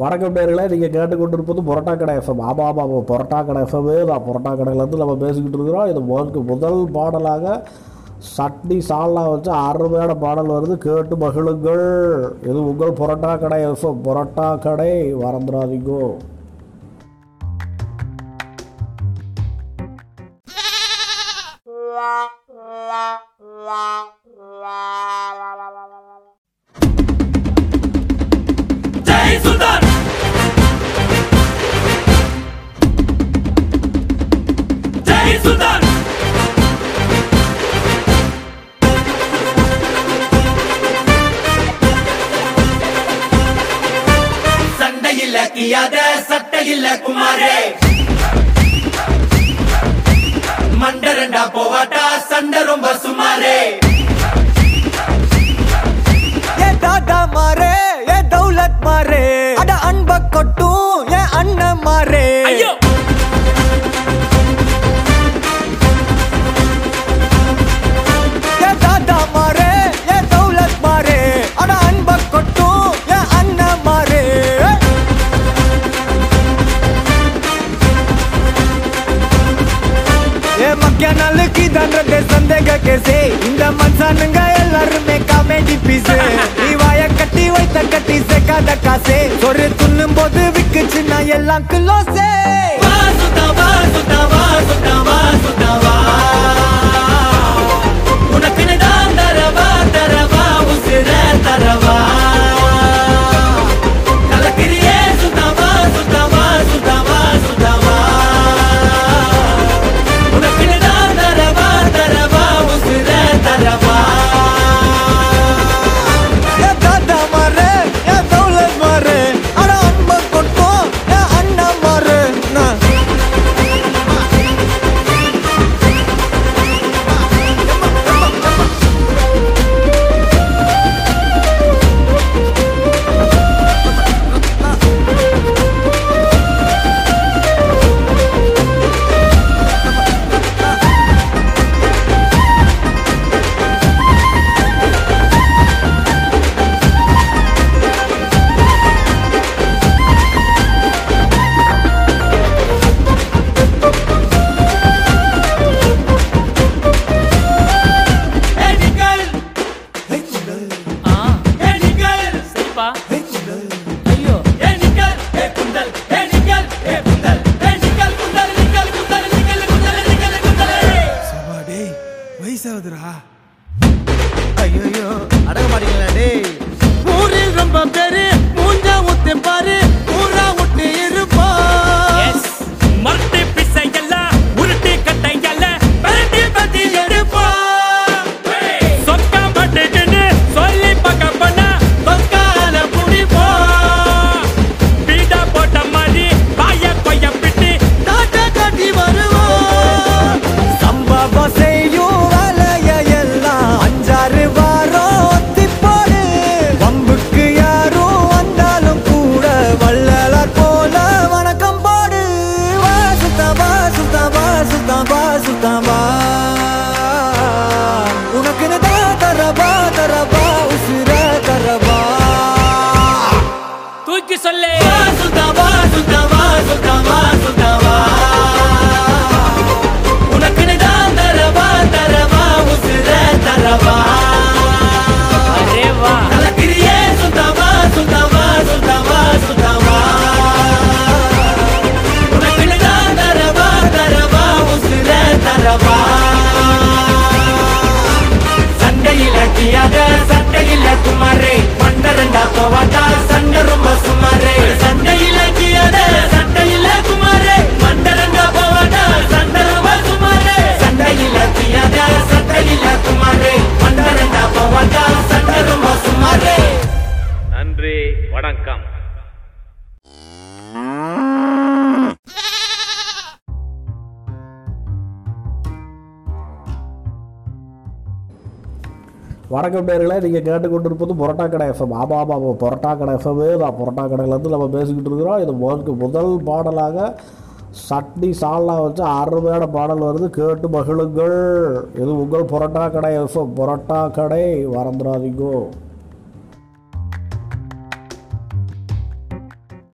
வணக்கம் நேர்களை நீங்கள் கேட்டுக்கொண்டிருப்பது புரோட்டா கடை எஃப்எம் ஆமாம் ஆமாம் ஆமாம் புரோட்டா கடை எஃப்எம்மே தான். புரோட்டா கடையிலேருந்து நம்ம பேசிக்கிட்டு இருக்கிறோம். இது முதல் முதல் பாடலாக சட்னி சால்னா வச்சு அருமையான பாடல் வருது. கேட்டு மகிழுங்கள். இது உங்கள் புரோட்டா கடை எஃப்எம் புரோட்டா கடை. மறந்துடாதீங்கோ. சுல்தான் சண்டையில் கியாத சட்டையில் குமாரே. மண்டரண்டா போவாட்டா சண்டை ரொம்ப சுமாரே. ஏ தாதா மாரே ஏ தௌலத் மாரே அட அன்ப கொட்டும் ஏ அண்ணன் மாரே மக்கிய நாளுக்கு தண்டத்தை சந்தேக கேசே. இந்த மனுஷனுங்க எல்லாருமே காமெடி பீஸ் நீ வாய கட்டி வைத்த கட்டி சேர்க்காத காசே. ஒரு துண்ணும் போது விக்குச்சுன்னா எல்லாம் கிலோசே வா சுத்தா É Hepten தூக்கி சொல்லு. வணக்கம் நேர்களே நீங்கள் கேட்டுக்கொண்டிருப்பது புரோட்டா கடை எஃப்எம் ஆமாம் ஆமாம் ஆமாம் புரோட்டா கடை எஃப்எம்மே தான். புரோட்டா கடையிலேருந்து நம்ம பேசிக்கிட்டு இருக்கிறோம். இது முதற்கு முதல் பாடலாக சட்னி சால்னா வச்சு அருமையான பாடல் வருது. கேட்டு மகிழுங்கள். இது உங்கள் புரோட்டா கடை எஃப்எம் புரோட்டா கடை மறந்துடாதீங்கோ.